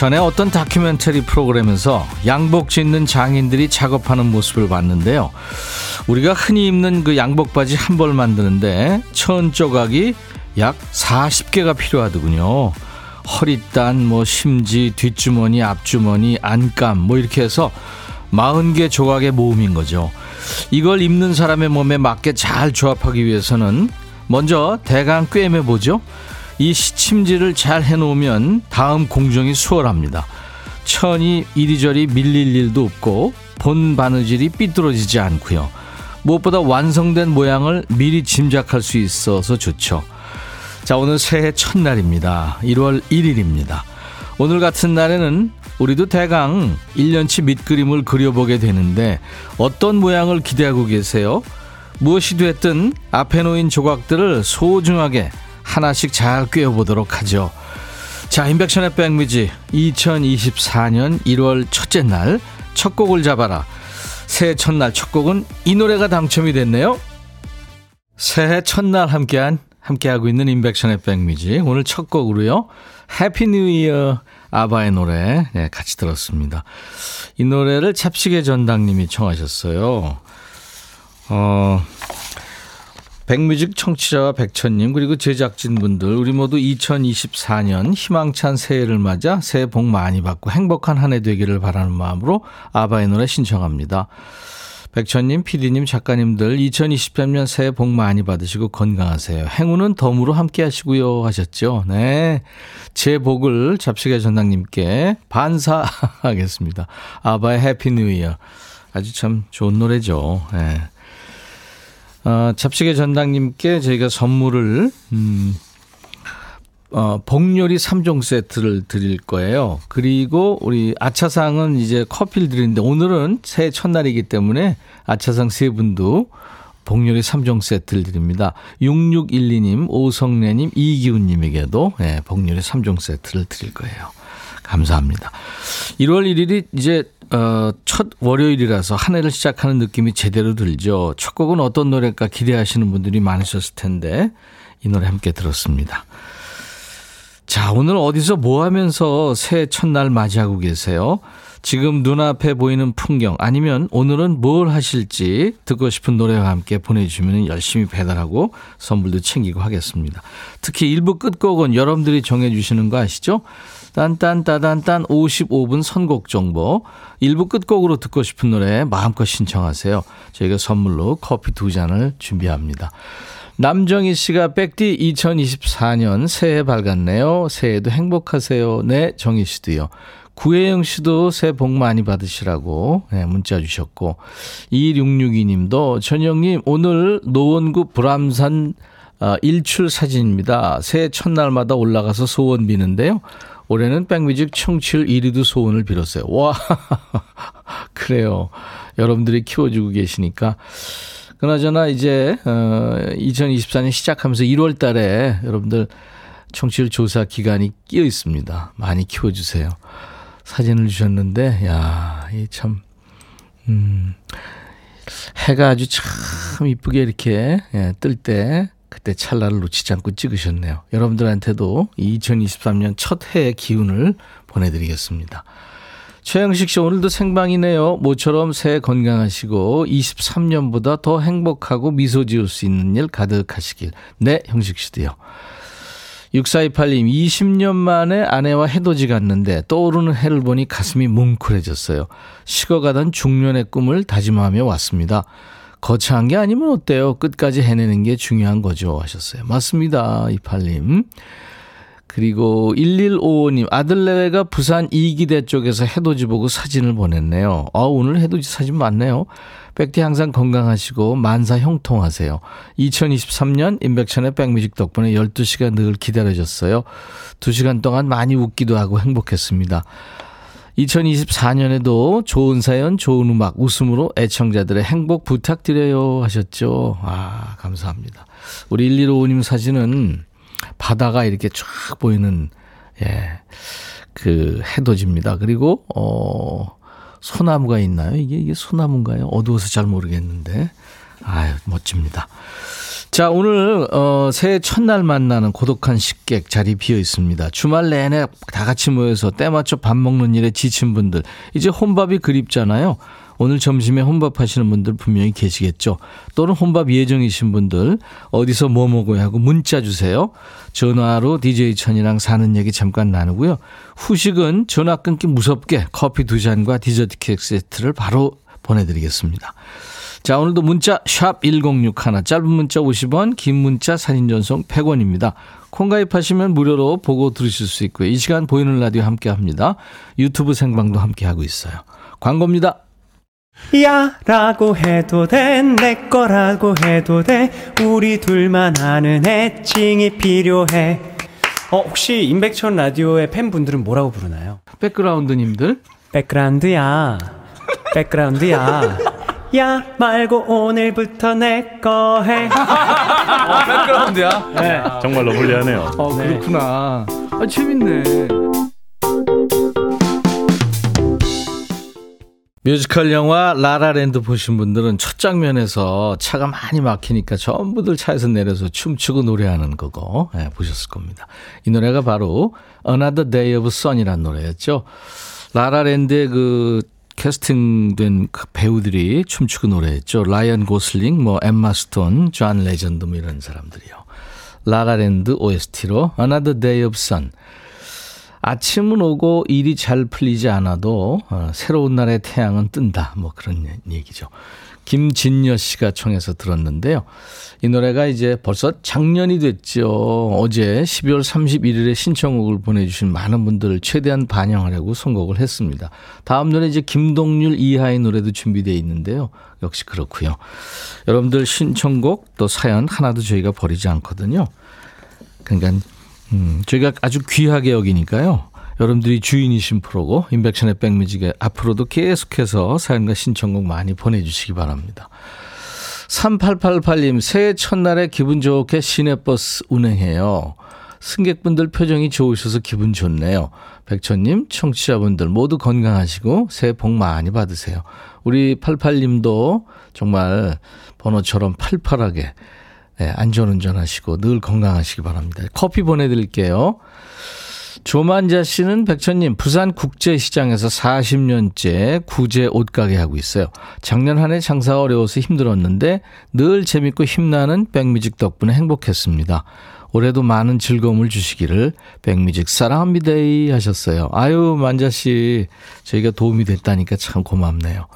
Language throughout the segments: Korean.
전에 어떤 다큐멘터리 프로그램에서 양복 짓는 장인들이 작업하는 모습을 봤는데요. 우리가 흔히 입는 그 양복 바지 한 벌 만드는데 천 조각이 약 40개가 필요하더군요. 허리단, 뭐 심지, 뒷주머니, 앞주머니, 안감 뭐 이렇게 해서 40개 조각의 모음인 거죠. 이걸 입는 사람의 몸에 맞게 잘 조합하기 위해서는 먼저 대강 꿰매 보죠. 이 시침질을 잘 해놓으면 다음 공정이 수월합니다. 천이 이리저리 밀릴 일도 없고 본 바느질이 삐뚤어지지 않고요. 무엇보다 완성된 모양을 미리 짐작할 수 있어서 좋죠. 자, 오늘 새해 첫날입니다. 1월 1일입니다. 오늘 같은 날에는 우리도 대강 1년치 밑그림을 그려보게 되는데 어떤 모양을 기대하고 계세요? 무엇이 됐든 앞에 놓인 조각들을 소중하게 하나씩 잘 꿰어보도록 하죠. 자, 임백천의 백뮤직 2024년 1월 첫째 날 첫 곡을 잡아라. 새해 첫날 첫 곡은 이 노래가 당첨이 됐네요. 새해 첫날 함께한 함께하고 있는 임백천의 백뮤직 오늘 첫 곡으로요. Happy New Year 아바의 노래 네, 같이 들었습니다. 이 노래를 찹식의 전당님이 청하셨어요. 어, 백뮤직 청취자와 백천님 그리고 제작진분들 우리 모두 2024년 희망찬 새해를 맞아 새해 복 많이 받고 행복한 한 해 되기를 바라는 마음으로 아바의 노래 신청합니다. 백천님, 피디님, 작가님들 2023년 새해 복 많이 받으시고 건강하세요. 행운은 덤으로 함께 하시고요 하셨죠. 네. 제 복을 잡식의 전당님께 반사하겠습니다. 아바의 Happy New Year. 아주 참 좋은 노래죠. 네. 어, 잡식의 전당님께 저희가 선물을, 음, 어, 복요리 3종 세트를 드릴 거예요. 그리고 우리 아차상은 이제 커피를 드리는데 오늘은 새해 첫날이기 때문에 아차상 세 분도 복요리 3종 세트를 드립니다. 6612님, 오성래님, 이기훈님에게도 네, 복요리 3종 세트를 드릴 거예요. 감사합니다. 1월 1일이 이제 어, 첫 월요일이라서 한 해를 시작하는 느낌이 제대로 들죠. 첫 곡은 어떤 노래일까 기대하시는 분들이 많으셨을 텐데 이 노래 함께 들었습니다. 자, 오늘 어디서 뭐 하면서 새해 첫날 맞이하고 계세요? 지금 눈앞에 보이는 풍경 아니면 오늘은 뭘 하실지 듣고 싶은 노래와 함께 보내주시면 열심히 배달하고 선물도 챙기고 하겠습니다. 특히 일부 끝곡은 여러분들이 정해주시는 거 아시죠? 딴딴따단딴 55분 선곡 정보. 일부 끝곡으로 듣고 싶은 노래 마음껏 신청하세요. 저희가 선물로 커피 두 잔을 준비합니다. 남정희 씨가 백디 2024년 새해 밝았네요. 새해도 행복하세요. 네, 정희 씨도요. 구혜영 씨도 새해 복 많이 받으시라고 네, 문자 주셨고 2662 님도 전영님 오늘 노원구 불암산 어, 일출 사진입니다. 새해 첫날마다 올라가서 소원 비는데요. 올해는 백뮤직 청취율 1위도 소원을 빌었어요. 와, 그래요. 여러분들이 키워주고 계시니까. 그나저나 이제, 어, 2024년 시작하면서 1월 달에 여러분들 청취율 조사 기간이 끼어 있습니다. 많이 키워주세요. 사진을 주셨는데, 야, 이 참, 음, 해가 아주 참 이쁘게 이렇게 예, 뜰 때 그때 찰나를 놓치지 않고 찍으셨네요. 여러분들한테도 2023년 첫 해의 기운을 보내드리겠습니다. 최영식 씨 오늘도 생방이네요. 모처럼 새해 건강하시고 23년보다 더 행복하고 미소 지을 수 있는 일 가득하시길. 네, 형식 씨도요. 6428님, 20년 만에 아내와 해돋이 갔는데 떠오르는 해를 보니 가슴이 뭉클해졌어요. 식어가던 중년의 꿈을 다짐하며 왔습니다. 거창한 게 아니면 어때요? 끝까지 해내는 게 중요한 거죠. 하셨어요. 맞습니다. 이팔님. 그리고 1155님, 아들 내외가 부산 이기대 쪽에서 해돋이 보고 사진을 보냈네요. 아, 오늘 해돋이 사진 많네요. 백디 항상 건강하시고 만사 형통하세요. 2023년 인백천의 백뮤직 덕분에 12시간 늘 기다려졌어요. 2시간 동안 많이 웃기도 하고 행복했습니다. 2024년에도 좋은 사연, 좋은 음악, 웃음으로 애청자들의 행복 부탁드려요 하셨죠. 아, 감사합니다. 우리 1155님 사진은 바다가 이렇게 쫙 보이는, 예, 그 해돋입니다. 그리고, 어, 소나무가 있나요? 이게, 이게 소나무인가요? 어두워서 잘 모르겠는데. 아유, 멋집니다. 자, 오늘, 어, 새해 첫날 만나는 고독한 식객 자리 비어 있습니다. 주말 내내 다 같이 모여서 때맞춰 밥 먹는 일에 지친 분들. 이제 혼밥이 그립잖아요. 오늘 점심에 혼밥 하시는 분들 분명히 계시겠죠. 또는 혼밥 예정이신 분들 어디서 뭐 먹어야 하고 문자 주세요. 전화로 DJ 천이랑 사는 얘기 잠깐 나누고요. 후식은 전화 끊기 무섭게 커피 두 잔과 디저트 케이크 세트를 바로 보내드리겠습니다. 자, 오늘도 문자 샵 1061, 짧은 문자 50원, 긴 문자 사진 전송 100원입니다. 콩 가입하시면 무료로 보고 들으실 수 있고요. 이 시간 보이는 라디오 함께 합니다. 유튜브 생방도 함께 하고 있어요. 광고입니다. 야 라고 해도 돼 내 거라고 해도 돼 우리 둘만 아는 애칭이 필요해 어 혹시 임백천 라디오의 팬분들은 뭐라고 부르나요? 백그라운드님들 백그라운드야 백그라운드야 야 말고 오늘부터 내 거 해. 어, 백그라운드야. 네. 정말로 불리하네요. 어 그렇구나. 아 재밌네. 뮤지컬 영화 라라랜드 보신 분들은 첫 장면에서 차가 많이 막히니까 전부들 차에서 내려서 춤추고 노래하는 거고 네, 보셨을 겁니다. 이 노래가 바로 Another Day of Sun이라는 노래였죠. 라라랜드의 그 캐스팅된 그 배우들이 춤추고 노래했죠. 라이언 고슬링, 뭐 엠마 스톤, 존 레전드 뭐 이런 사람들이요. 라라랜드 OST로 Another Day of Sun. 아침은 오고 일이 잘 풀리지 않아도 어, 새로운 날의 태양은 뜬다. 뭐 그런 얘기죠. 김진여 씨가 청해서 들었는데요. 이 노래가 이제 벌써 작년이 됐죠. 어제 12월 31일에 신청곡을 보내주신 많은 분들을 최대한 반영하려고 선곡을 했습니다. 다음 노래 이제 김동률 이하의 노래도 준비되어 있는데요. 역시 그렇고요. 여러분들 신청곡 또 사연 하나도 저희가 버리지 않거든요. 그러니까 음, 저희가 아주 귀하게 여기니까요. 여러분들이 주인이신 프로고 인백션의 백뮤직에 앞으로도 계속해서 사연과 신청곡 많이 보내주시기 바랍니다. 3888님 새해 첫날에 기분 좋게 시내버스 운행해요. 승객분들 표정이 좋으셔서 기분 좋네요. 백천님, 청취자분들 모두 건강하시고 새해 복 많이 받으세요. 우리 88님도 정말 번호처럼 팔팔하게 네, 안전운전 하시고 늘 건강하시기 바랍니다. 커피 보내드릴게요. 조만자 씨는 백천님 부산 국제시장에서 40년째 구제 옷가게 하고 있어요. 작년 한 해 장사 어려워서 힘들었는데 늘 재밌고 힘나는 백뮤직 덕분에 행복했습니다. 올해도 많은 즐거움을 주시기를 백뮤직 사랑합니다 하셨어요. 아유 만자 씨 저희가 도움이 됐다니까 참 고맙네요.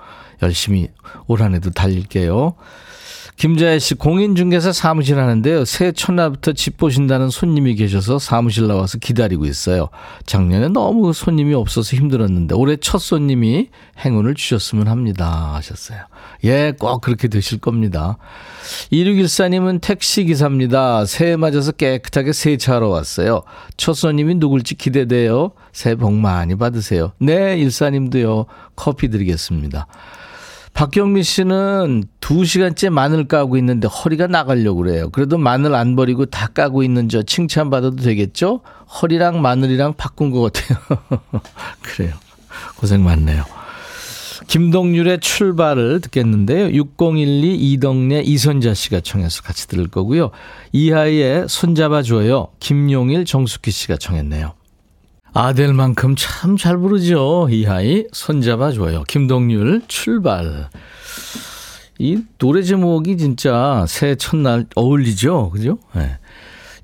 열심히 올 한해도 달릴게요. 김자혜 씨, 공인중개사 사무실 하는데요. 새해 첫날부터 집 보신다는 손님이 계셔서 사무실 나와서 기다리고 있어요. 작년에 너무 손님이 없어서 힘들었는데 올해 첫 손님이 행운을 주셨으면 합니다. 하셨어요. 예, 꼭 그렇게 되실 겁니다. 2614님은 택시기사입니다. 새해 맞아서 깨끗하게 세차하러 왔어요. 첫 손님이 누굴지 기대돼요. 새해 복 많이 받으세요. 네, 일사님도요. 커피 드리겠습니다. 박경미 씨는 두시간째 마늘 까고 있는데 허리가 나가려고 그래요. 그래도 마늘 안 버리고 다 까고 있는 저 칭찬받아도 되겠죠? 허리랑 마늘이랑 바꾼 것 같아요. 그래요. 고생 많네요. 김동률의 출발을 듣겠는데요. 6012 이덕래 이선자 씨가 청해서 같이 들을 거고요. 이하이의 손잡아줘요. 김용일 정숙희 씨가 청했네요. 아델만큼 참 잘 부르죠. 이하이 손잡아줘요. 김동률 출발. 이 노래 제목이 진짜 새해 첫날 어울리죠. 그죠? 네.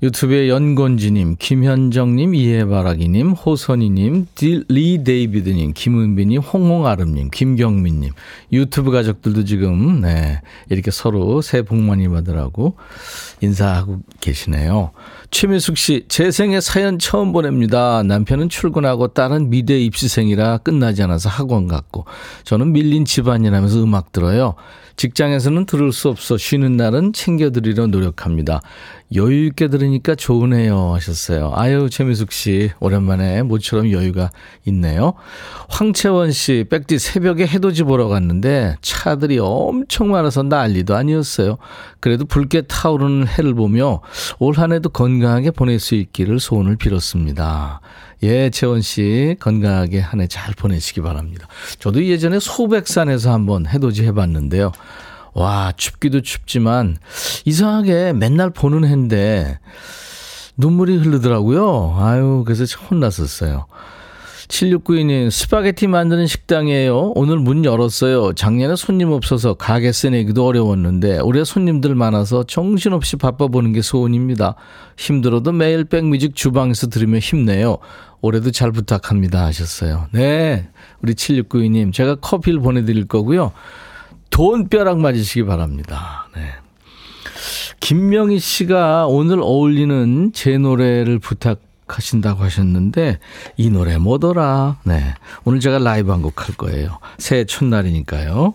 유튜브에 연건지님, 김현정님, 이해바라기님, 호선이님, 리 데이비드님, 김은비님, 홍홍아름님, 김경민님, 유튜브 가족들도 지금, 네, 이렇게 서로 새해 복 많이 받으라고 인사하고 계시네요. 최미숙 씨, 제 생에 사연 처음 보냅니다. 남편은 출근하고 딸은 미대 입시생이라 끝나지 않아서 학원 갔고, 저는 밀린 집안이라면서 음악 들어요. 직장에서는 들을 수 없어 쉬는 날은 챙겨드리려 노력합니다. 여유 있게 들으니까 좋으네요 하셨어요. 아유 최미숙 씨 오랜만에 모처럼 여유가 있네요. 황채원 씨 백디 새벽에 해돋이 보러 갔는데 차들이 엄청 많아서 난리도 아니었어요. 그래도 붉게 타오르는 해를 보며 올 한해도 건강하게 보낼 수 있기를 소원을 빌었습니다. 예, 채원 씨 건강하게 한 해 잘 보내시기 바랍니다. 저도 예전에 소백산에서 한번 해돋이 해봤는데요. 와, 춥기도 춥지만 이상하게 맨날 보는 해인데 눈물이 흐르더라고요. 아유, 그래서 혼났었어요. 7692님, 스파게티 만드는 식당이에요. 오늘 문 열었어요. 작년에 손님 없어서 가게 세 내기도 어려웠는데, 올해 손님들 많아서 정신없이 바빠보는 게 소원입니다. 힘들어도 매일 백뮤직 주방에서 들으며 힘내요. 올해도 잘 부탁합니다. 하셨어요. 네. 우리 7692님, 제가 커피를 보내드릴 거고요. 돈 벼락 맞으시기 바랍니다. 네. 김명희 씨가 오늘 어울리는 제 노래를 부탁 하신다고 하셨는데 이 노래 뭐더라? 네. 오늘 제가 라이브 한 곡 할 거예요. 새해 첫날이니까요.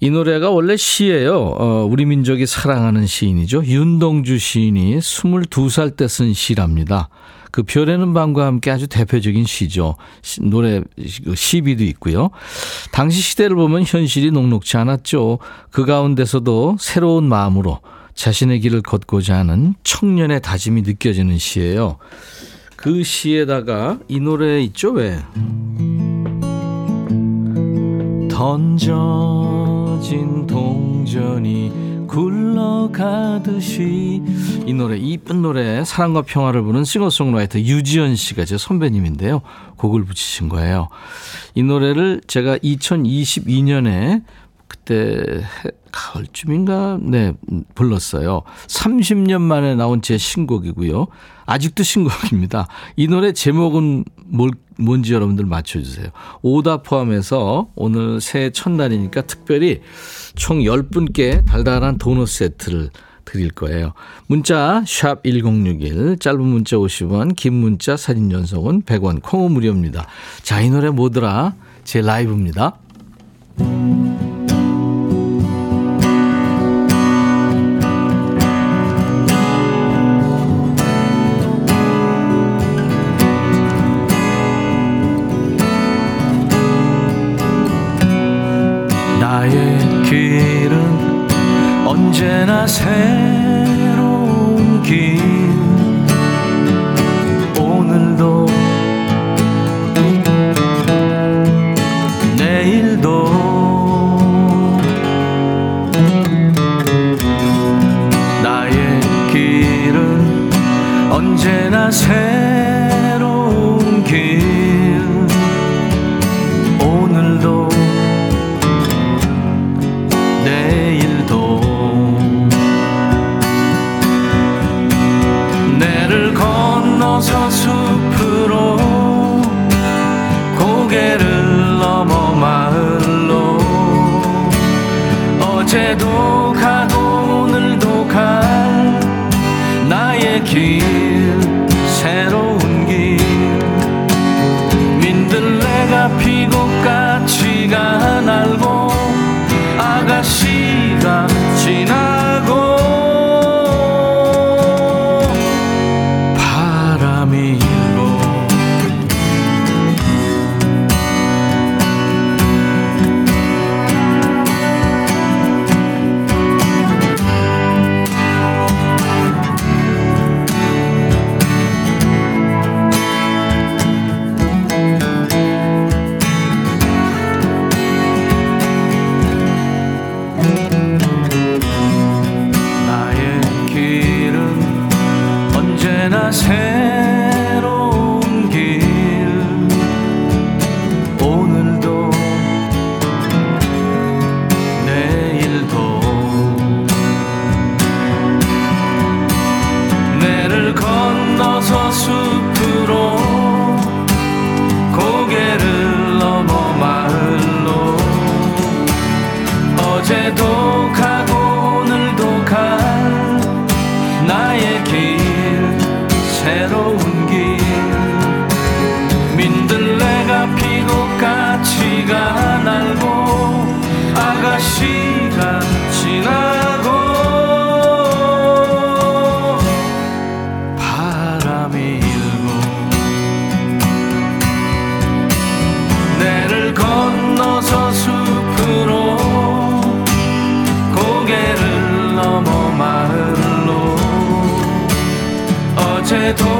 이 노래가 원래 시예요. 어, 우리 민족이 사랑하는 시인이죠. 윤동주 시인이 22살 때 쓴 시랍니다. 그 별에는 밤과 함께 아주 대표적인 시죠. 시, 노래 그 시비도 있고요. 당시 시대를 보면 현실이 녹록지 않았죠. 그 가운데서도 새로운 마음으로 자신의 길을 걷고자 하는 청년의 다짐이 느껴지는 시예요. 그 시에다가 이 노래 있죠 왜? 던져진 동전이 굴러가듯이 이 노래 이쁜 노래 사랑과 평화를 부는 싱어송라이터 유지연 씨가 제 선배님인데요. 곡을 붙이신 거예요. 이 노래를 제가 2022년에 그때 가을쯤인가 네 불렀어요. 30년 만에 나온 제 신곡이고요. 아직도 신곡입니다. 이 노래 제목은 뭘, 뭔지 여러분들 맞춰주세요. 오다 포함해서 오늘 새해 첫날이니까 특별히 총 10분께 달달한 도넛 세트를 드릴 거예요. 문자 1061, 짧은 문자 50원, 긴 문자 사진 연속은 100원, 콩은 무료입니다. 자, 이 노래 뭐더라? 제 라이브입니다. todo.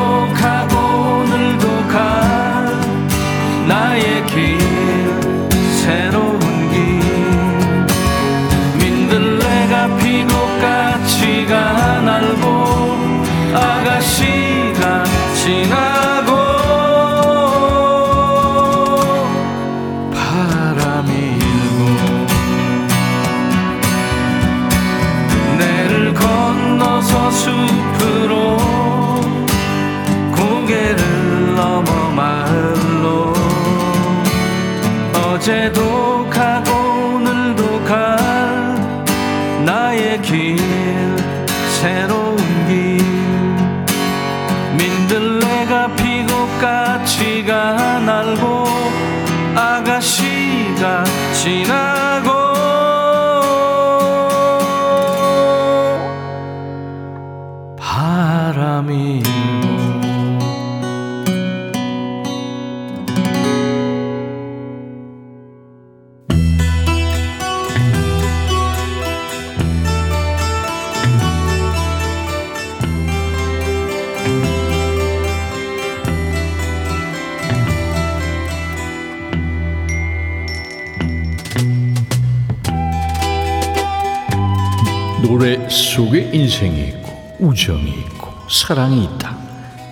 인생이 있고 우정이 있고 사랑이 있다.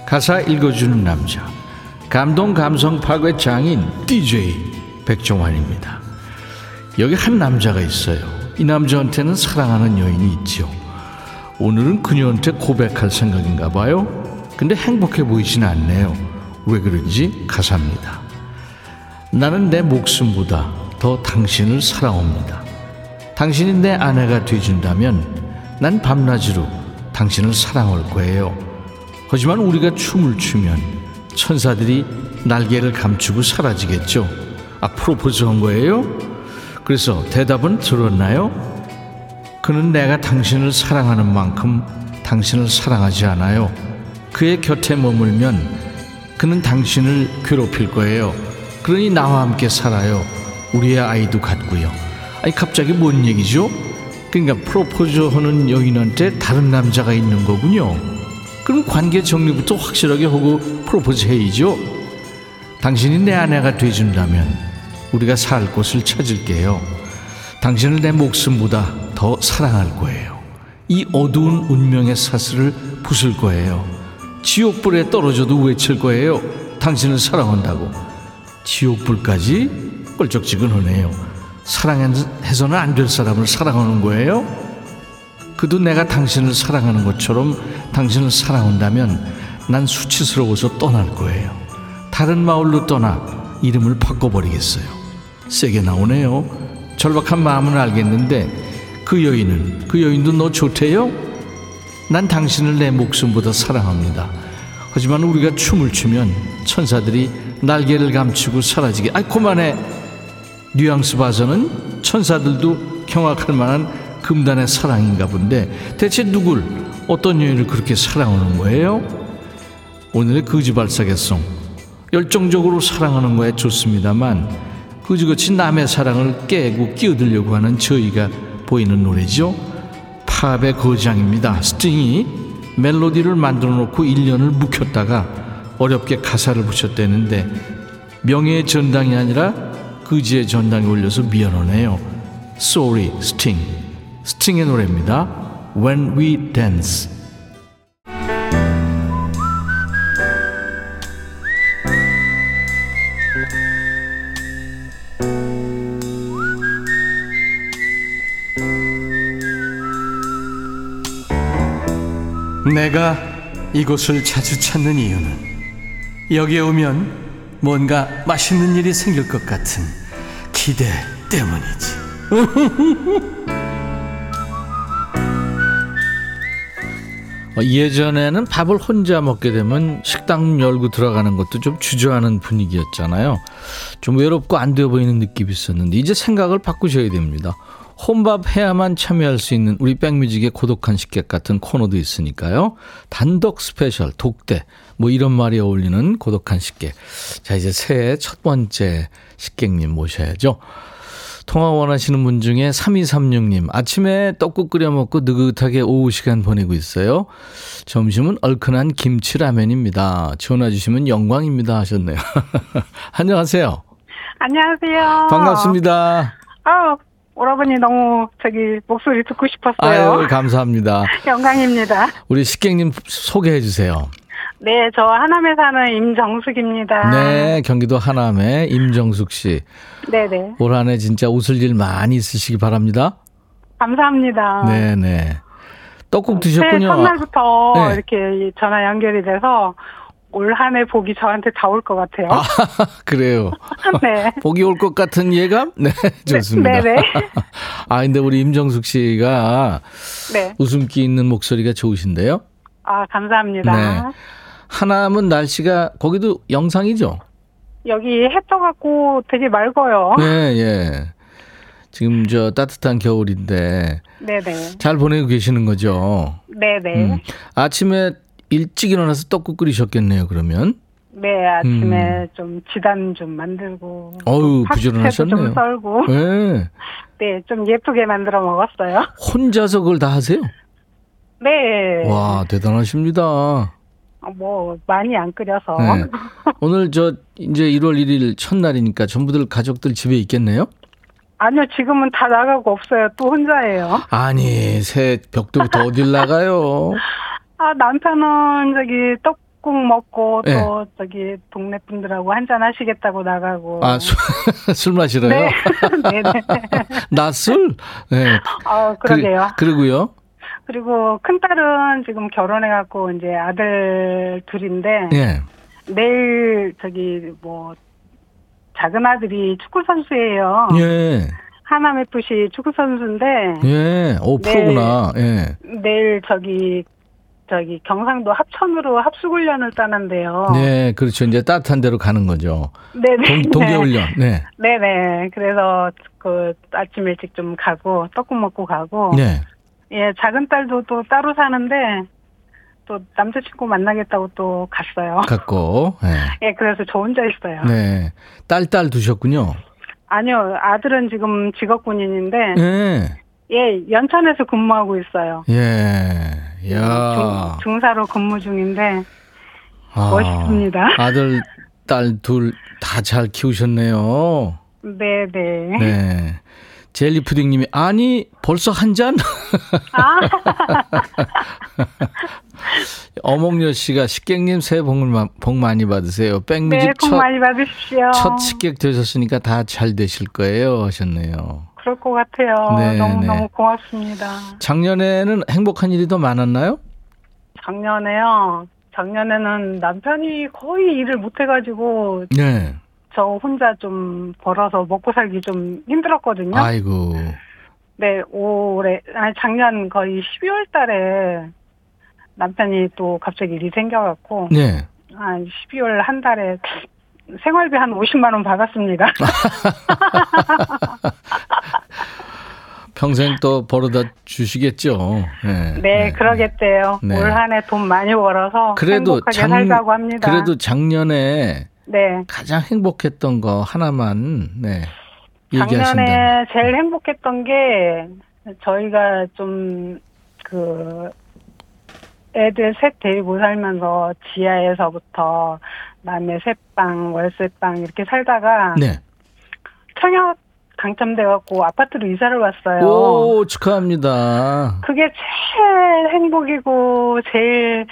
가사 읽어주는 남자 감동 감성 파괴 장인 DJ 백종환입니다. 여기 한 남자가 있어요. 이 남자한테는 사랑하는 여인이 있죠. 오늘은 그녀한테 고백할 생각인가 봐요. 근데 행복해 보이진 않네요. 왜 그런지 가사입니다. 나는 내 목숨보다 더 당신을 사랑합니다. 당신이 내 아내가 되준다면 난 밤낮으로 당신을 사랑할 거예요. 하지만 우리가 춤을 추면 천사들이 날개를 감추고 사라지겠죠. 아, 프로포즈 한 거예요? 그래서 대답은 들었나요? 그는 내가 당신을 사랑하는 만큼 당신을 사랑하지 않아요. 그의 곁에 머물면 그는 당신을 괴롭힐 거예요. 그러니 나와 함께 살아요. 우리의 아이도 갖고요. 아니 갑자기 뭔 얘기죠? 그러니까 프로포즈 하는 여인한테 다른 남자가 있는 거군요. 그럼 관계 정리부터 확실하게 하고 프로포즈 해야죠. 당신이 내 아내가 돼준다면 우리가 살 곳을 찾을게요. 당신을 내 목숨보다 더 사랑할 거예요. 이 어두운 운명의 사슬을 부술 거예요. 지옥불에 떨어져도 외칠 거예요. 당신을 사랑한다고. 지옥불까지 껄쩍지근하네요. 사랑해서는 안 될 사람을 사랑하는 거예요? 그도 내가 당신을 사랑하는 것처럼 당신을 사랑한다면 난 수치스러워서 떠날 거예요. 다른 마을로 떠나 이름을 바꿔버리겠어요. 세게 나오네요. 절박한 마음은 알겠는데 그 여인은 그 여인도 너 좋대요? 난 당신을 내 목숨보다 사랑합니다. 하지만 우리가 춤을 추면 천사들이 날개를 감추고 사라지게 아이 그만해 뉘앙스 봐서는 천사들도 경악할 만한 금단의 사랑인가 본데 대체 누굴 어떤 여인을 그렇게 사랑하는 거예요? 오늘의 거지발사계송. 열정적으로 사랑하는 거에 좋습니다만 그지같이 남의 사랑을 깨고 끼어들려고 하는 저희가 보이는 노래죠. 팝의 거장입니다. 스팅이 멜로디를 만들어 놓고 1년을 묵혔다가 어렵게 가사를 붙였다는데 명예의 전당이 아니라 그지의 전당에 올려서 미안하네요. Sorry, Sting. 스팅의 노래입니다. When We Dance. 내가 이곳을 자주 찾는 이유는 여기에 오면 뭔가 맛있는 일이 생길 것 같은 기대 때문이지. 어, 예전에는 밥을 혼자 먹게 되면 식당 열고 들어가는 것도 좀 주저하는 분위기였잖아요. 좀 외롭고 안 되어 보이는 느낌이 있었는데 이제 생각을 바꾸셔야 됩니다. 혼밥 해야만 참여할 수 있는 우리 백뮤직의 고독한 식객 같은 코너도 있으니까요. 단독 special, 독대, 뭐 이런 말이 어울리는 고독한 식객. 자, 이제 새해 첫 번째 식객님 모셔야죠. 통화 원하시는 분 중에 3236님, 아침에 떡국 끓여 먹고 느긋하게 오후 시간 보내고 있어요. 점심은 얼큰한 김치라면입니다. 전화 주시면 영광입니다. 하셨네요. 안녕하세요. 안녕하세요. 반갑습니다. 아, 오라버니 너무 저기 목소리 듣고 싶었어요. 아유, 감사합니다. 영광입니다. 우리 식객님 소개해 주세요. 네, 저 하남에 사는 임정숙입니다. 네, 경기도 하남의 임정숙 씨. 네네. 올 한해 진짜 웃을 일 많이 있으시기 바랍니다. 감사합니다. 네, 네. 떡국 새해 드셨군요. 첫날부터 네. 이렇게 전화 연결이 돼서 올 한 해 복이 저한테 다 올 것 같아요. 아, 그래요. 네. 복이 올 것 같은 예감? 네, 좋습니다. 네 네. 아, 근데 우리 임정숙 씨가 네. 웃음기 있는 목소리가 좋으신데요. 아, 감사합니다. 네. 하남은 날씨가 거기도 영상이죠? 여기 해 떠갖고 되게 맑아요. 네, 예. 지금 저 따뜻한 겨울인데 네네. 잘 보내고 계시는 거죠? 네네. 음. 아침에 일찍 일어나서 떡국 끓이셨겠네요, 그러면. 네, 아침에 좀 지단 좀 만들고. 음. 어유 팥채도 부지런하셨네요. 좀 썰고. 네. 네, 좀 예쁘게 만들어 먹었어요. 혼자서 그걸 다 하세요? 네. 와, 대단하십니다. 어, 뭐, 많이 안 끓여서. 네. 오늘 저 이제 1월 1일 첫날이니까 전부들 가족들 집에 있겠네요? 아니요, 지금은 다 나가고 없어요. 또 혼자예요. 아니, 새 벽도부터 어딜 나가요? 아, 남편은 저기 떡국 먹고 네. 또 저기 동네 분들하고 한잔 하시겠다고 나가고. 아, 술, 술 마시러요? 네. 네네. 낮술? 네. 어, 그러게요. 그, 리고요 그리고 큰딸은 지금 결혼해갖고 이제 아들 둘인데. 예. 내일 저기 뭐 작은 아들이 축구 선수예요. 예. 하남 FC 축구 선수인데 예. 오, 네. 프로구나. 예. 내일 저기 저기 경상도 합천으로 합숙훈련을 따는데요. 네, 그렇죠. 이제 따뜻한 데로 가는 거죠. 네네. 동, 동계훈련. 네. 네네. 그래서 그 아침 일찍 좀 가고 떡국 먹고 가고. 네. 예, 작은 딸도 또 따로 사는데 또 남자친구 만나겠다고 또 갔어요. 갖고. 예. 예, 그래서 저 혼자 있어요. 네. 딸 딸 두셨군요. 아니요, 아들은 지금 직업군인인데 예. 예, 연천에서 근무하고 있어요. 예. 야. 중, 사로 근무 중인데 아, 멋있습니다. 아들, 딸 둘 다 잘 키우셨네요. 네, 네. 네. 젤리 푸딩님이 아니 벌써 한 잔? 아, 어몽여 씨가 식객님 새해 복을 마- 복 많이 받으세요. 네, 백뮤직 복 첫, 많이 받으십시오. 첫 식객 되셨으니까 다 잘 되실 거예요 하셨네요. 그럴 것 같아요. 네, 너무너무 네. 고맙습니다. 작년에는 행복한 일이 더 많았나요? 작년에요. 작년에는 남편이 거의 일을 못 해가지고 네. 저 혼자 좀 벌어서 먹고 살기 좀 힘들었거든요. 아이고. 네, 올해, 아니, 작년 거의 12월 달에 남편이 또 갑자기 일이 생겨갖고, 네. 한 12월 한 달에 생활비 한 50만 원 받았습니다. 평생 또 벌어다 주시겠죠. 네. 네, 그러겠대요. 네. 올 한 해 돈 많이 벌어서 그래도 행복하게 작- 살자고 합니다. 그래도 작년에 네. 가장 행복했던 거 하나만 네. 얘기하신다면. 작년에 제일 행복했던 게 저희가 좀 그 애들 셋 데리고 살면서 지하에서부터 남의 셋방 월세방 이렇게 살다가 네. 청약 당첨돼갖고 아파트로 이사를 왔어요. 오, 축하합니다. 그게 제일 행복이고 제일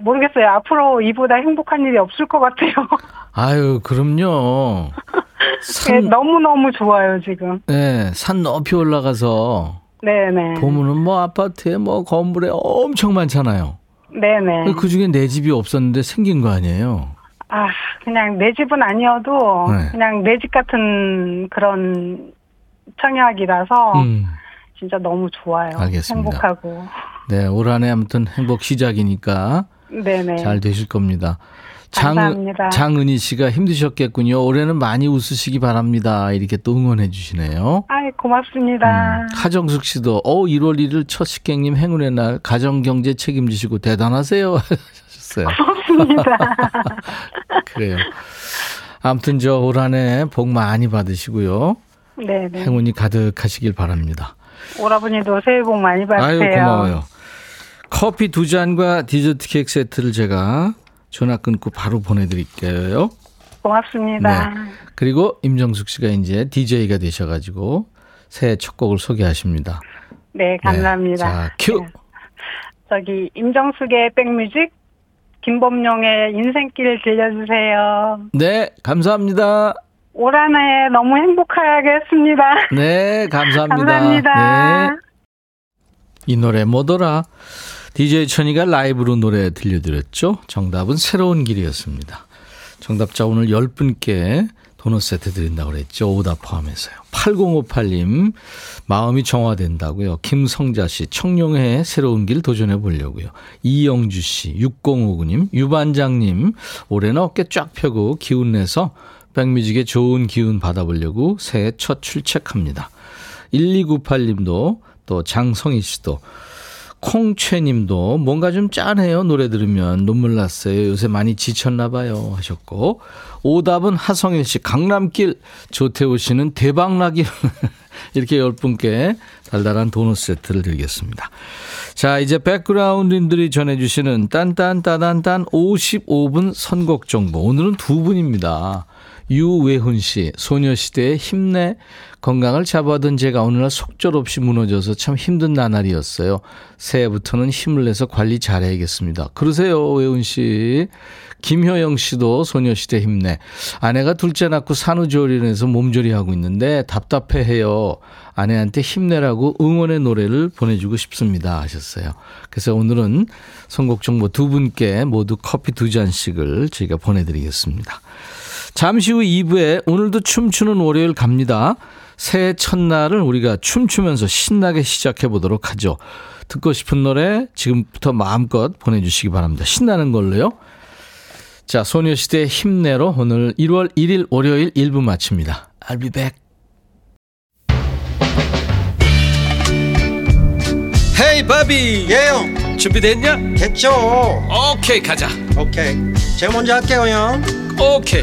모르겠어요. 앞으로 이보다 행복한 일이 없을 것 같아요. 아유, 그럼요. 네, 산, 너무너무 좋아요, 지금. 네, 산 높이 올라가서 네네. 보면은 뭐 아파트에 뭐 건물에 엄청 많잖아요. 네네. 그 중에 내 집이 없었는데 생긴 거 아니에요? 아, 그냥 내 집은 아니어도 네. 그냥 내 집 같은 그런 청약이라서 음. 진짜 너무 좋아요. 알겠습니다. 행복하고. 네, 올 한해 아무튼 행복 시작이니까 네네. 잘 되실 겁니다. 장, 감사합니다. 장은희 씨가 힘드셨겠군요. 올해는 많이 웃으시기 바랍니다. 이렇게 또 응원해 주시네요. 아이, 고맙습니다. 음, 하정숙 씨도 어 1월 1일 첫 식객님 행운의 날 가정 경제 책임지시고 대단하세요 하셨어요. 고맙습니다. 그래요. 아무튼 저 올 한해 복 많이 받으시고요. 네네. 행운이 가득하시길 바랍니다. 오라버니도 새해 복 많이 받으세요. 아유 고마워요. 커피 두 잔과 디저트 케이크 세트를 제가 전화 끊고 바로 보내드릴게요. 고맙습니다. 네. 그리고 임정숙 씨가 이제 DJ가 되셔가지고 새해 첫 곡을 소개하십니다. 네, 감사합니다. 네. 자, 큐. 네. 저기 임정숙의 백뮤직 김범용의 인생길 들려주세요. 네, 감사합니다. 올 한해 너무 행복하겠습니다. 네, 감사합니다. 감사합니다. 네. 이 노래 뭐더라? DJ 천이가 라이브로 노래 들려드렸죠? 정답은 새로운 길이었습니다. 정답자 오늘 10분께 도넛 세트 드린다고 그랬죠. 오답 포함해서요. 8058님, 마음이 정화된다고요. 김성자 씨, 청룡의 새로운 길 도전해 보려고요. 이영주 씨, 6059님, 유반장님, 올해는 어깨 쫙 펴고 기운 내서 백뮤직의 좋은 기운 받아보려고 새해 첫 출첵합니다. 1298님도 또 장성희 씨도 콩채님도 뭔가 좀 짠해요. 노래 들으면 눈물 났어요. 요새 많이 지쳤나 봐요. 하셨고 오답은 하성일 씨 강남길 조태호 씨는 대박나길 이렇게 열 분께 달달한 도넛 세트를 드리겠습니다. 자 이제 백그라운드님들이 전해주시는 딴딴따단딴 55분 선곡 정보 오늘은 두 분입니다. 유외훈 씨, 소녀시대의 힘내, 건강을 잡아둔 제가 어느날 속절없이 무너져서 참 힘든 나날이었어요. 새해부터는 힘을 내서 관리 잘해야겠습니다. 그러세요, 외훈 씨. 김효영 씨도 소녀시대 힘내. 아내가 둘째 낳고 산후조리원에서 몸조리하고 있는데 답답해해요. 아내한테 힘내라고 응원의 노래를 보내주고 싶습니다. 하셨어요. 그래서 오늘은 선곡 정보 두 분께 모두 커피 두 잔씩을 저희가 보내드리겠습니다. 잠시 후 2부에 오늘도 춤추는 월요일 갑니다. 새해 첫날을 우리가 춤추면서 신나게 시작해 보도록 하죠. 듣고 싶은 노래 지금부터 마음껏 보내주시기 바랍니다. 신나는 걸로요. 자, 소녀시대 힘내로 오늘 1월 1일 월요일 1부 마칩니다. I'll be back. 헤이 바비 예영 준비됐냐? 됐죠 오케이 가자 오케이 제가 먼저 할게요 형 오케이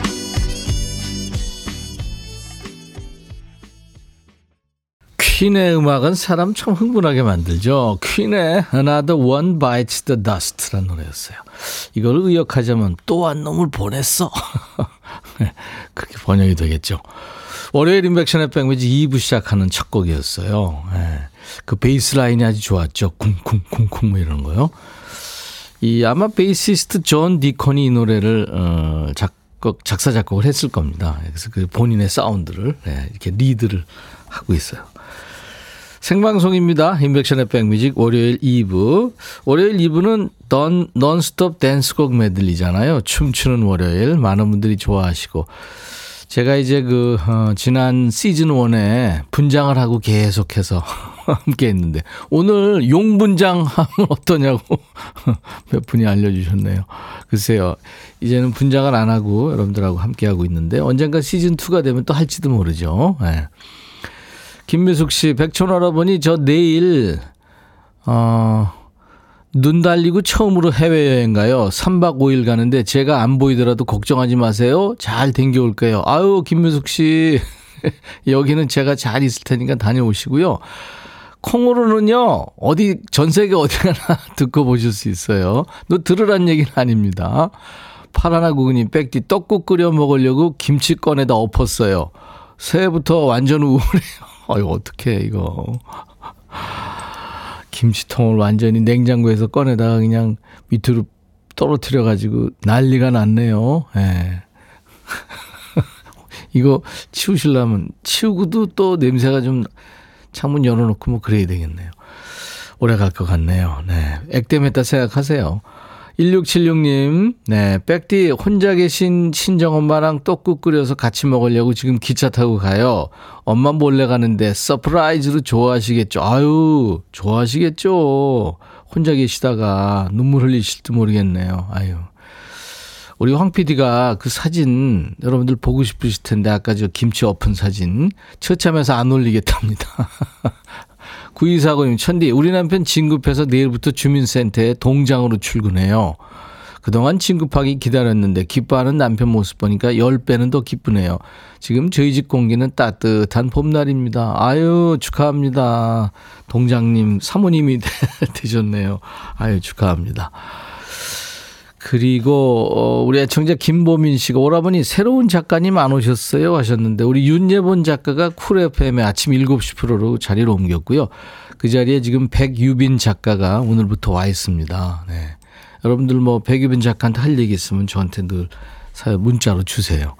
퀸의 음악은 사람 참 흥분하게 만들죠. 퀸의 Another One Bites the Dust라는 노래였어요. 이걸 의역하자면 또 한 놈을 보냈어. 그렇게 번역이 되겠죠. 월요일 인백션의 백뮤직 2부 시작하는 첫 곡이었어요. 네. 그 베이스 라인이 아주 좋았죠. 쿵쿵쿵쿵 뭐 이런 거요. 이 아마 베이시스트 존 디콘이 이 노래를 어, 작곡 작사 작곡을 했을 겁니다. 그래서 그 본인의 사운드를 네, 이렇게 리드를 하고 있어요. 생방송입니다. 임백천의 백뮤직 월요일 2부. 월요일 2부는 논, 논스톱 댄스곡 메들리잖아요. 춤추는 월요일. 많은 분들이 좋아하시고. 제가 이제 그, 어, 지난 시즌 1에 분장을 하고 계속해서 함께 했는데, 오늘 용분장 하면 어떠냐고 몇 분이 알려주셨네요. 글쎄요. 이제는 분장을 안 하고 여러분들하고 함께 하고 있는데, 언젠가 시즌 2가 되면 또 할지도 모르죠. 네. 김미숙 씨, 백촌 할아버니, 저 내일, 어, 눈 달리고 처음으로 해외여행 가요. 3박 5일 가는데 제가 안 보이더라도 걱정하지 마세요. 잘 댕겨올게요. 아유, 김미숙 씨. 여기는 제가 잘 있을 테니까 다녀오시고요. 콩으로는요, 어디, 전 세계 어디 가나 듣고 보실 수 있어요. 너 들으란 얘기는 아닙니다. 파라나 구근님, 백디 떡국 끓여 먹으려고 김치 꺼내다 엎었어요. 새해부터 완전 우울해요. 아유, 어떡해, 이거. 김치통을 완전히 냉장고에서 꺼내다가 그냥 밑으로 떨어뜨려가지고 난리가 났네요. 예. 이거 치우시려면 치우고도 또 냄새가 좀 창문 열어놓고 뭐 그래야 되겠네요. 오래 갈 것 같네요. 네. 액땜했다 생각하세요. 1676님, 네, 백디 혼자 계신 친정 엄마랑 떡국 끓여서 같이 먹으려고 지금 기차 타고 가요. 엄마 몰래 가는데 surprise로 좋아하시겠죠. 아유, 좋아하시겠죠. 혼자 계시다가 눈물 흘리실지 모르겠네요. 아유. 우리 황 PD가 그 사진 여러분들 보고 싶으실 텐데 아까 저 김치 엎은 사진 처참해서 안 올리겠답니다. 9249님, 천디, 우리 남편 진급해서 내일부터 주민센터에 동장으로 출근해요. 그동안 진급하기 기다렸는데 기뻐하는 남편 모습 보니까 10배는 더 기쁘네요. 지금 저희 집 공기는 따뜻한 봄날입니다. 아유, 축하합니다. 동장님, 사모님이 되셨네요. 아유, 축하합니다. 그리고 어, 우리 애청자 김보민 씨가 오라버니 새로운 작가님 안 오셨어요 하셨는데 우리 윤예본 작가가 쿨 FM의 아침 7시 프로로 자리를 옮겼고요. 그 자리에 지금 백유빈 작가가 오늘부터 와 있습니다. 네. 여러분들 뭐 백유빈 작가한테 할 얘기 있으면 저한테 늘 문자로 주세요.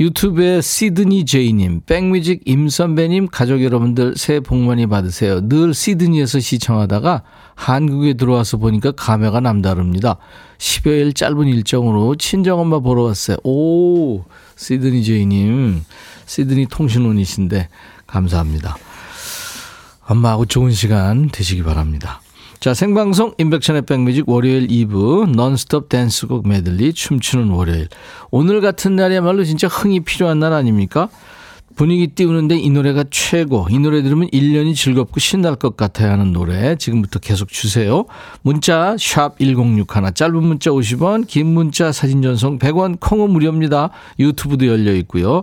유튜브에 시드니 제이님, 백뮤직 임선배님, 가족 여러분들 새해 복 많이 받으세요. 늘 시드니에서 시청하다가 한국에 들어와서 보니까 감회가 남다릅니다. 10여일 짧은 일정으로 친정엄마 보러 왔어요. 오, 시드니 제이님. 시드니 통신원이신데 감사합니다. 엄마하고 좋은 시간 되시기 바랍니다. 자, 생방송 인백천의 백뮤직 월요일 2부 넌스톱 댄스곡 메들리 춤추는 월요일. 오늘 같은 날이야말로 진짜 흥이 필요한 날 아닙니까? 분위기 띄우는데 이 노래가 최고. 이 노래 들으면 1년이 즐겁고 신날 것 같아야 하는 노래. 지금부터 계속 주세요. 문자 1061, 짧은 문자 50원, 긴 문자 사진 전송 100원, 콩은 무료입니다. 유튜브도 열려 있고요.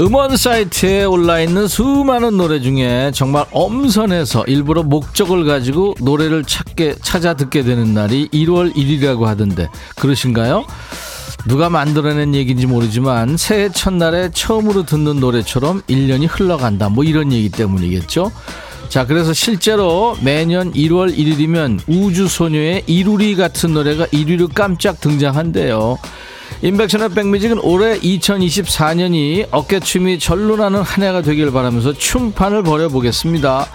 음원 사이트에 올라있는 수많은 노래 중에 정말 엄선해서 일부러 목적을 가지고 노래를 찾게, 찾아 듣게 되는 날이 1월 1일이라고 하던데 그러신가요? 누가 만들어낸 얘기인지 모르지만 새해 첫날에 처음으로 듣는 노래처럼 1년이 흘러간다. 뭐 이런 얘기 때문이겠죠? 자 그래서 실제로 매년 1월 1일이면 우주소녀의 이루리 같은 노래가 1위로 깜짝 등장한대요 인백션의 백뮤직은 올해 2024년이 어깨춤이 절로 나는 한 해가 되길 바라면서 춤판을 벌여보겠습니다.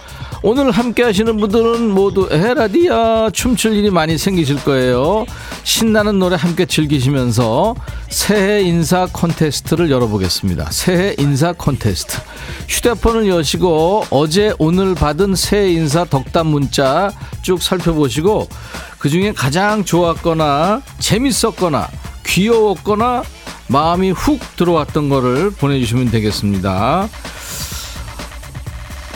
오늘 함께 하시는 분들은 모두 에라디아 춤출 일이 많이 생기실 거예요. 신나는 노래 함께 즐기시면서 새해 인사 콘테스트를 열어보겠습니다. 새해 인사 콘테스트. 휴대폰을 여시고 어제 오늘 받은 새해 인사 덕담 문자 쭉 살펴보시고 그 중에 가장 좋았거나 재밌었거나 귀여웠거나 마음이 훅 들어왔던 거를 보내주시면 되겠습니다.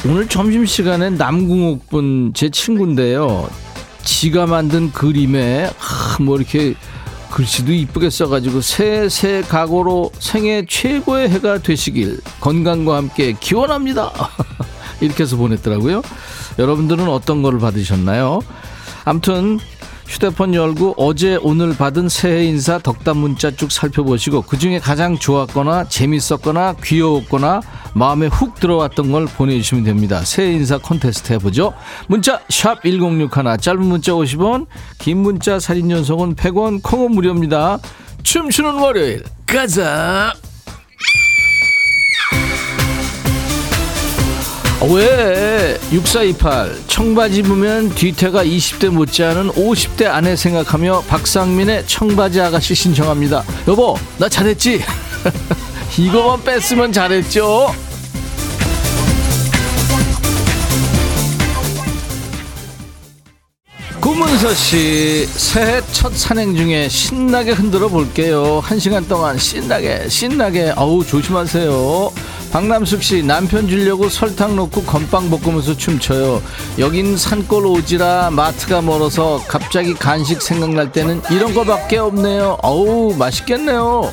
오늘 점심시간에 남궁옥 분 제 친구인데요. 지가 만든 그림에 뭐 이렇게 글씨도 이쁘게 써가지고 새새 각오로 생애 최고의 해가 되시길 건강과 함께 기원합니다. 이렇게 해서 보냈더라고요. 여러분들은 어떤 거를 받으셨나요? 아무튼 휴대폰 열고 어제 오늘 받은 새해 인사 덕담 문자 쭉 살펴보시고 그중에 가장 좋았거나 재밌었거나 귀여웠거나 마음에 훅 들어왔던 걸 보내주시면 됩니다. 새해 인사 콘테스트 해보죠. 문자 샵1061 짧은 문자 50원 긴 문자 사진 연속은 100원 콩은 무료입니다. 춤추는 월요일 가자 왜? 6428 청바지 보면 뒤태가 20대 못지않은 50대 아내 생각하며 박상민의 청바지 아가씨 신청합니다. 여보 나 잘했지? 이거만 뺐으면 잘했죠? 구문서 씨 새해 첫 산행 중에 신나게 흔들어 볼게요. 한 시간 동안 신나게 신나게. 어우 조심하세요. 박남숙 씨 남편 주려고 설탕 넣고 건빵 볶으면서 춤춰요. 여긴 산골 오지라 마트가 멀어서 갑자기 간식 생각날 때는 이런 거밖에 없네요. 어우 맛있겠네요.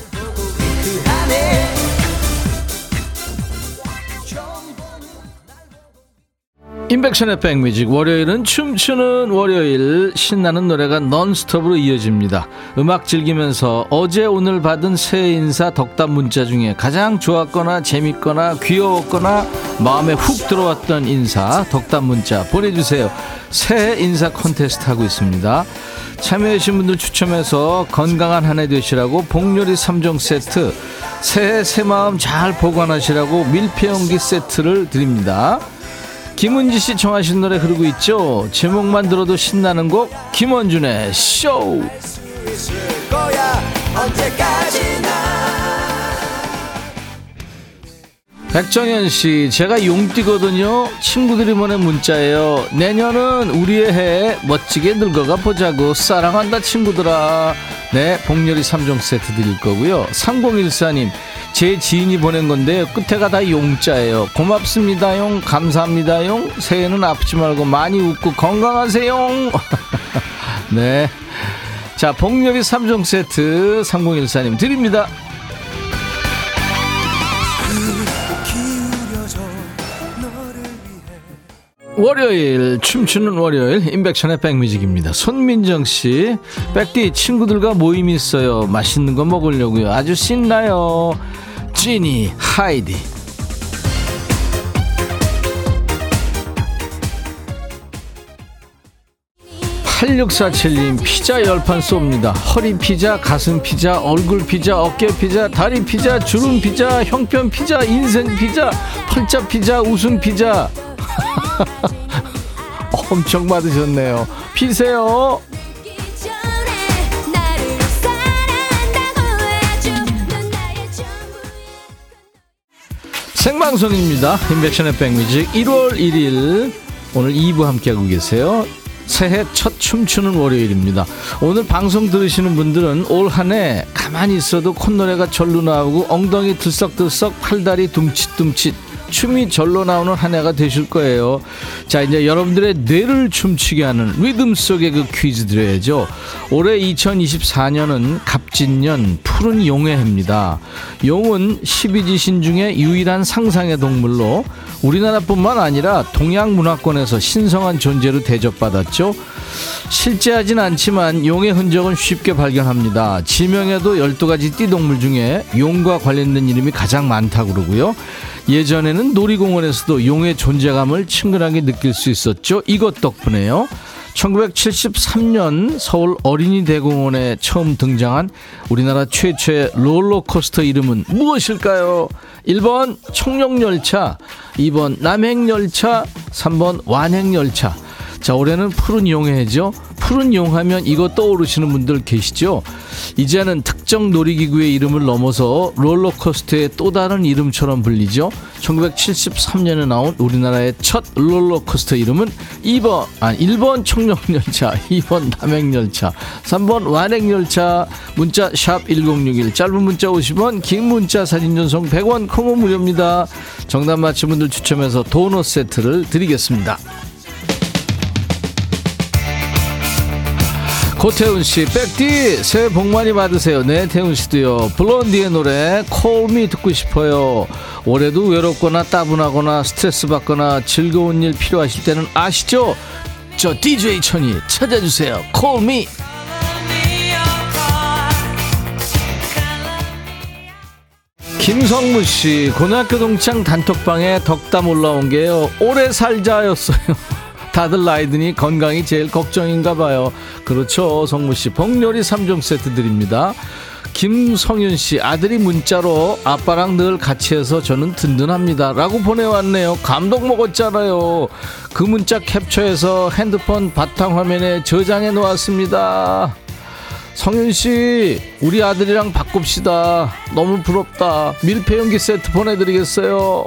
인백션의 백뮤직. 월요일은 춤추는 월요일. 신나는 노래가 넌스톱으로 이어집니다. 음악 즐기면서 어제 오늘 받은 새해 인사 덕담 문자 중에 가장 좋았거나 재밌거나 귀여웠거나 마음에 훅 들어왔던 인사 덕담 문자 보내주세요. 새해 인사 콘테스트 하고 있습니다. 참여해주신 분들 추첨해서 건강한 한 해 되시라고 복요리 3종 세트 새해 새 마음 잘 보관하시라고 밀폐용기 세트를 드립니다 김은지 씨 청하신 노래 흐르고 있죠. 제목만 들어도 신나는 곡 김원준의 쇼. 백정현 씨, 제가 용띠거든요. 친구들이 보낸 문자예요. 내년은 우리의 해 멋지게 늙어가 보자고 사랑한다 친구들아. 네, 복렬이 3종 세트 드릴 거고요. 3014님, 제 지인이 보낸 건데 끝에가 다 용자예요. 고맙습니다, 용. 감사합니다, 용. 새해는 아프지 말고 많이 웃고 건강하세요. 네. 자, 복렬이 3종 세트 3014님 드립니다. 월요일 춤추는 월요일 인백션의 백뮤직입니다. 손민정 씨, 백디 친구들과 모임 있어요. 맛있는 거 먹으려고요. 아주 신나요. 지니 하이디. 8647님 피자 열판 쏩니다. 허리 피자 가슴 피자 얼굴 피자 어깨 피자 다리 피자 주름 피자 형편 피자 인생 피자 팔자 피자 웃음 피자. 엄청 받으셨네요. 피세요 생방송입니다. 인백션의 백뮤직 1월 1일 오늘 2부 함께하고 계세요. 새해 첫 춤추는 월요일입니다. 오늘 방송 들으시는 분들은 올 한 해 가만히 있어도 콧노래가 절로 나오고 엉덩이 들썩들썩 팔다리 둠칫둠칫 춤이 절로 나오는 한 해가 되실 거예요. 자, 이제 여러분들의 뇌를 춤추게 하는 리듬 속의 그 퀴즈 드려야죠. 올해 2024년은 갑진년 푸른 용의 해입니다. 용은 12지신 중에 유일한 상상의 동물로 우리나라뿐만 아니라 동양 문화권에서 신성한 존재로 대접받았죠. 실제 하진 않지만 용의 흔적은 쉽게 발견합니다. 지명에도 12가지 띠동물 중에 용과 관련된 이름이 가장 많다고 그러고요. 예전에는 놀이공원에서도 용의 존재감을 친근하게 느낄 수 있었죠. 이것 덕분에요. 1973년 서울 어린이 대공원에 처음 등장한 우리나라 최초의 롤러코스터 이름은 무엇일까요? 1번 청룡열차, 2번 남행열차, 3번 완행열차. 자, 올해는 푸른 용해죠. 푸른 용하면 이거 떠오르시는 분들 계시죠? 이제는 특정 놀이기구의 이름을 넘어서 롤러코스터의 또 다른 이름처럼 불리죠. 1973년에 나온 우리나라의 첫 롤러코스터 이름은 2번, 아, 1번 청룡열차, 2번 남행열차, 3번 완행열차, 문자 샵 1061, 짧은 문자 50원, 긴 문자 사진 전송 100원, 콩은 무료입니다. 정답 맞힌 분들 추첨해서 도넛 세트를 드리겠습니다. 고태훈 씨, 백디 새해 복 많이 받으세요. 네, 태훈 씨도요. 블론디의 노래 콜미 듣고 싶어요. 올해도 외롭거나 따분하거나 스트레스 받거나 즐거운 일 필요하실 때는 아시죠? 저 DJ 천이 찾아주세요. 콜미. 김성무 씨, 고등학교 동창 단톡방에 덕담 올라온 게요. 오래 살자였어요. 다들 나이 드니 건강이 제일 걱정인가 봐요. 그렇죠. 성무 씨. 복요리 3종 세트 드립니다. 김성윤 씨 아들이 문자로 아빠랑 늘 같이 해서 저는 든든합니다 라고 보내왔네요 감동 먹었잖아요 그 문자 캡처해서 핸드폰 바탕 화면에 저장해 놓았습니다 성윤 씨 우리 아들이랑 바꿉시다 너무 부럽다 밀폐 용기 세트 보내드리겠어요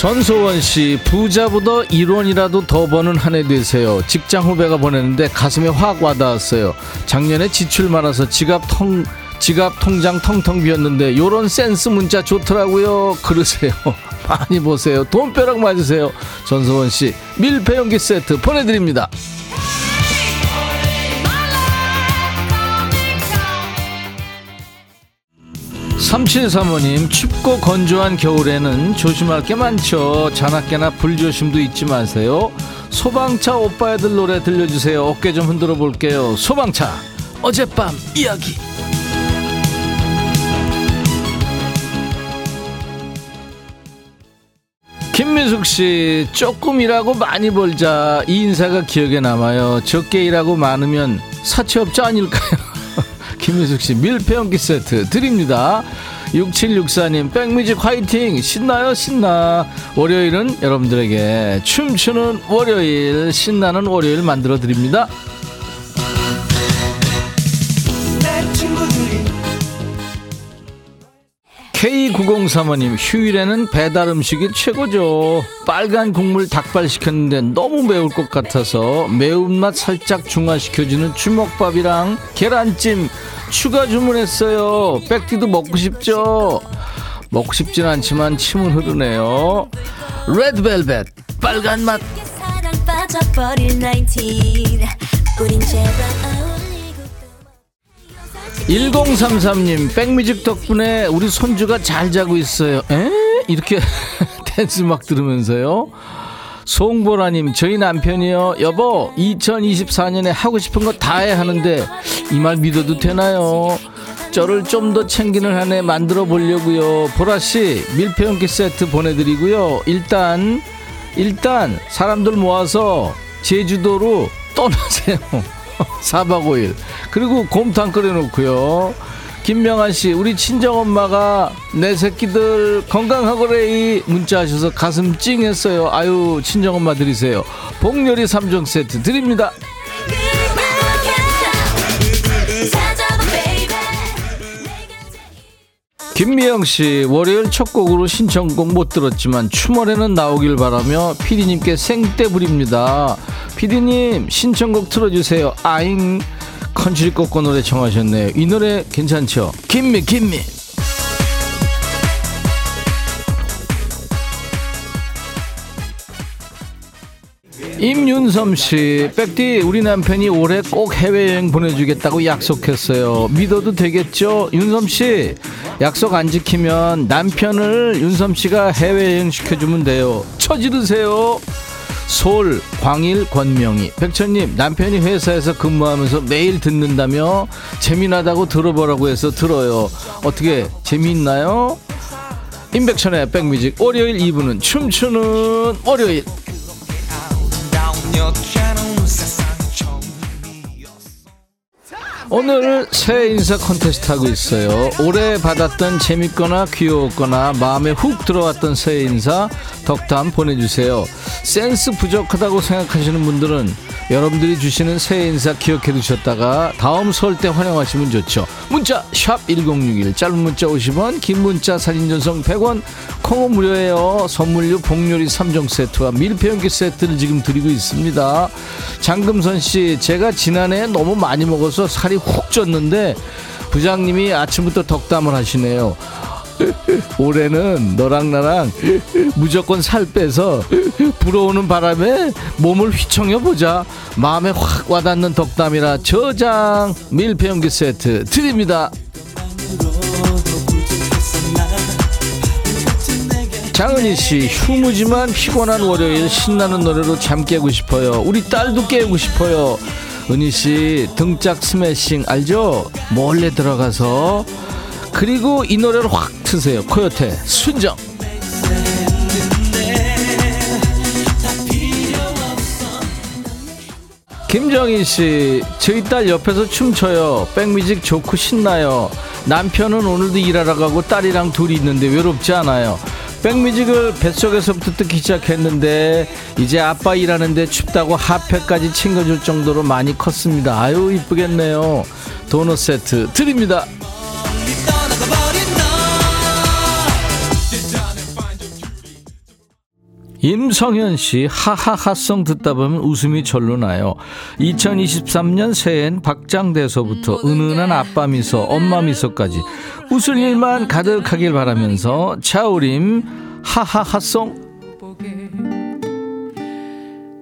전소원 씨, 부자보다 1원이라도 더 버는 한 해 되세요. 직장 후배가 보냈는데 가슴에 확 와닿았어요. 작년에 지출 많아서 지갑 통, 지갑 통장 텅텅 비었는데 요런 센스 문자 좋더라고요. 그러세요. 많이 보세요. 돈벼락 맞으세요. 전소원 씨, 밀폐용기 세트 보내드립니다. 3735님, 춥고 건조한 겨울에는 조심할 게 많죠. 자나깨나 불조심도 잊지 마세요. 소방차 오빠애들 노래 들려주세요. 어깨 좀 흔들어 볼게요. 소방차, 어젯밤 이야기. 김민숙 씨, 조금 일하고 많이 벌자. 이 인사가 기억에 남아요. 적게 일하고 많으면 사채업자 아닐까요? 김민숙 씨, 밀폐용기 세트 드립니다. 6764님, 백뮤직 화이팅! 신나요, 신나. 월요일은 여러분들에게 춤추는 월요일, 신나는 월요일 만들어 드립니다. K9035님 휴일에는 배달 음식이 최고죠. 빨간 국물 닭발 시켰는데 너무 매울 것 같아서 매운맛 살짝 중화시켜주는 주먹밥이랑 계란찜 추가 주문했어요. 백티도 먹고 싶죠? 먹고 싶진 않지만 침은 흐르네요. 레드벨벳 빨간 맛 1033님 백뮤직 덕분에 우리 손주가 잘 자고 있어요. 에? 이렇게 댄스 막 들으면서요? 송보라님 저희 남편이요. 여보 2024년에 하고 싶은 거 다 해 하는데 이 말 믿어도 되나요? 저를 좀 더 챙기는 한 해 만들어 보려고요. 보라씨 밀폐용기 세트 보내드리고요. 일단 일단 사람들 모아서 제주도로 떠나세요 4박 5일. 그리고 곰탕 끓여놓고요. 김명환 씨 우리 친정엄마가 내 새끼들 건강하고래 문자 하셔서 가슴 찡했어요. 아유 친정엄마 드리세요. 복요리 3종 세트 드립니다 김미영 씨 월요일 첫 곡으로 신청곡 못 들었지만 추모에는 나오길 바라며 피디님께 생떼 부립니다. 피디님 신청곡 틀어주세요. 아잉. 컨츄리 꼬꼬 노래 청하셨네요. 이 노래 괜찮죠? 김미 김미 임윤섬 씨, 백디 우리 남편이 올해 꼭 해외여행 보내주겠다고 약속했어요. 믿어도 되겠죠? 윤섬 씨, 약속 안 지키면 남편을 윤섬 씨가 해외여행 시켜주면 돼요. 처지르세요. 솔, 광일, 권명희. 백천님, 남편이 회사에서 근무하면서 매일 듣는다며 재미나다고 들어보라고 해서 들어요. 어떻게 재미있나요? 임백천의 백뮤직 월요일 2부는 춤추는 월요일. вернет час. 오늘 새 인사 콘테스트 하고 있어요. 올해 받았던 재밌거나 귀여웠거나 마음에 훅 들어왔던 새 인사 덕담 보내주세요. 센스 부족하다고 생각하시는 분들은 여러분들이 주시는 새 인사 기억해 두셨다가 다음 설 때 활용하시면 좋죠. 문자 1061, 짧은 문자 50원, 긴 문자 사진 전송 100원, 콩은 무료예요. 선물류 복요리 3종 세트와 밀폐용기 세트를 지금 드리고 있습니다. 장금선 씨, 제가 지난해 너무 많이 먹어서 살이 훅 쪘는데 부장님이 아침부터 덕담을 하시네요. 올해는 너랑 나랑 무조건 살 빼서 불어오는 바람에 몸을 휘청여 보자. 마음에 확 와닿는 덕담이라 저장 밀폐용기 세트 드립니다. 장은희 씨, 휴무지만 피곤한 월요일 신나는 노래로 잠 깨고 싶어요. 우리 딸도 깨우고 싶어요. 은희 씨, 등짝 스매싱 알죠? 몰래 들어가서 그리고 이 노래를 확 트세요. 코요태 순정. 김정희 씨, 저희 딸 옆에서 춤춰요. 백뮤직 좋고 신나요. 남편은 오늘도 일하러 가고 딸이랑 둘이 있는데 외롭지 않아요. 백뮤직을 뱃속에서부터 듣기 시작했는데 이제 아빠 일하는데 춥다고 핫팩까지 챙겨줄 정도로 많이 컸습니다. 아유 이쁘겠네요. 도넛 세트 드립니다. 임성현 씨, 하하하성 듣다 보면 웃음이 절로 나요. 2023년 새해엔 박장대소부터 은은한 아빠 미소, 엄마 미소까지 웃을 일만 가득하길 바라면서 차우림, 하하하송.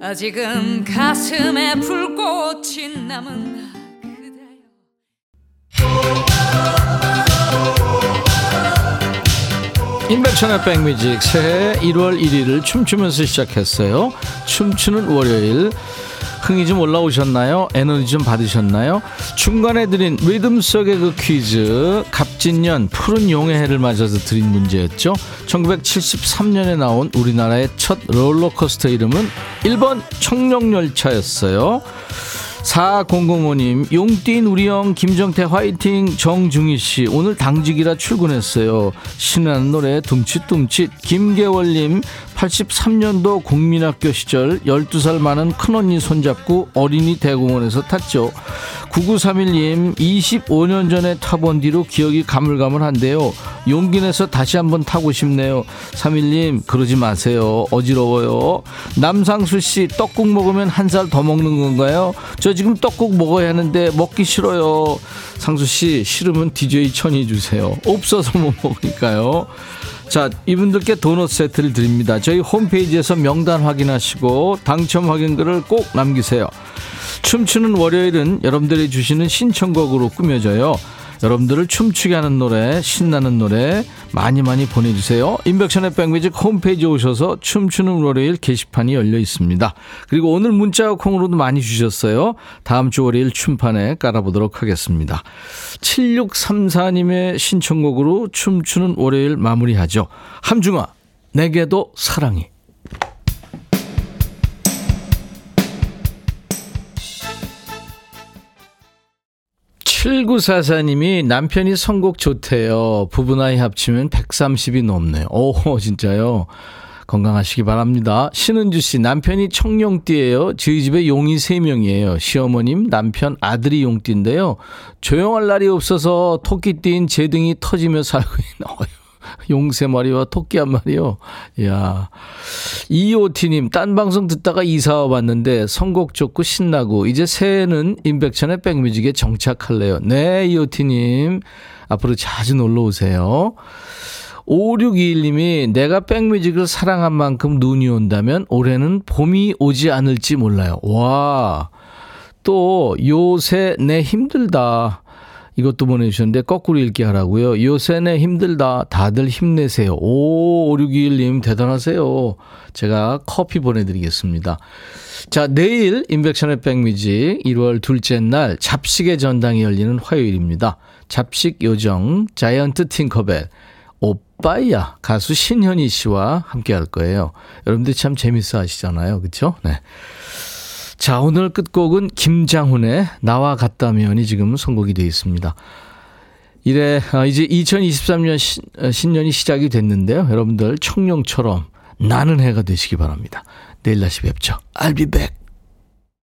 아직은 가슴에 불꽃이 남은 인백천의 백뮤직 새해 1월 1일을 춤추면서 시작했어요. 춤추는 월요일. 흥이 좀 올라오셨나요? 에너지 좀 받으셨나요? 중간에 드린 리듬 속의 그 퀴즈 갑진년 푸른 용의 해를 맞아서 드린 문제였죠. 1973년에 나온 우리나라의 첫 롤러코스터 이름은 1번 청룡열차였어요. 4005님, 용띠인 우리 형 김정태 화이팅 정중희 씨, 오늘 당직이라 출근했어요. 신나는 노래 둠칫둠칫. 김계월님, 83년도 국민학교 시절 12살 많은 큰언니 손잡고 어린이 대공원에서 탔죠. 9931님, 25년 전에 타본 뒤로 기억이 가물가물한데요. 용기 내서 다시 한번 타고 싶네요. 31님, 그러지 마세요. 어지러워요. 남상수 씨, 떡국 먹으면 한 살 더 먹는 건가요? 저 지금 떡국 먹어야 하는데 먹기 싫어요. 상수 씨, 싫으면 DJ 천이 주세요. 없어서 못 먹으니까요. 자, 이분들께 도넛 세트를 드립니다. 저희 홈페이지에서 명단 확인하시고 당첨 확인글을 꼭 남기세요. 춤추는 월요일은 여러분들이 주시는 신청곡으로 꾸며져요. 여러분들을 춤추게 하는 노래, 신나는 노래 많이 많이 보내주세요. 인백션의 백뮤직 홈페이지 오셔서 춤추는 월요일 게시판이 열려 있습니다. 그리고 오늘 문자 콩으로도 많이 주셨어요. 다음 주 월요일 춤판에 깔아보도록 하겠습니다. 7634님의 신청곡으로 춤추는 월요일 마무리하죠. 함중아, 내게도 사랑이. 7944님이 남편이 선곡 좋대요. 부부 나이 합치면 130이 넘네요. 오, 진짜요? 건강하시기 바랍니다. 신은주 씨, 남편이 청룡띠예요. 저희 집에 용이 3명이에요. 시어머님, 남편, 아들이 용띠인데요. 조용할 날이 없어서 토끼띠인 제 등이 터지며 살고 있는 용세 마리와 토끼 한 마리요. 야 이오티님, 딴 방송 듣다가 이사 와봤는데 선곡 좋고 신나고 이제 새해는 임백천의 백뮤직에 정착할래요. 네, 이오티님. 앞으로 자주 놀러 오세요. 5621님이 내가 백뮤직을 사랑한 만큼 눈이 온다면 올해는 봄이 오지 않을지 몰라요. 와. 또 요새 내 힘들다. 이것도 보내주셨는데 거꾸로 읽기 하라고요. 요새내 힘들다. 다들 힘내세요. 오, 5621님 대단하세요. 제가 커피 보내드리겠습니다. 자, 내일 인백션의 백뮤직 1월 둘째 날 잡식의 전당이 열리는 화요일입니다. 잡식 요정 자이언트 팅커벨 오빠야 가수 신현희 씨와 함께 할 거예요. 여러분들 참 재밌어 하시잖아요. 그렇죠? 네. 자, 오늘 끝곡은 김장훈의 나와 같다면이 지금 선곡이 되어 있습니다. 이래 아, 이제 2023년 신, 어, 신년이 시작이 됐는데요. 여러분들 청룡처럼 나는 해가 되시기 바랍니다. 내일 다시 뵙죠. I'll be back.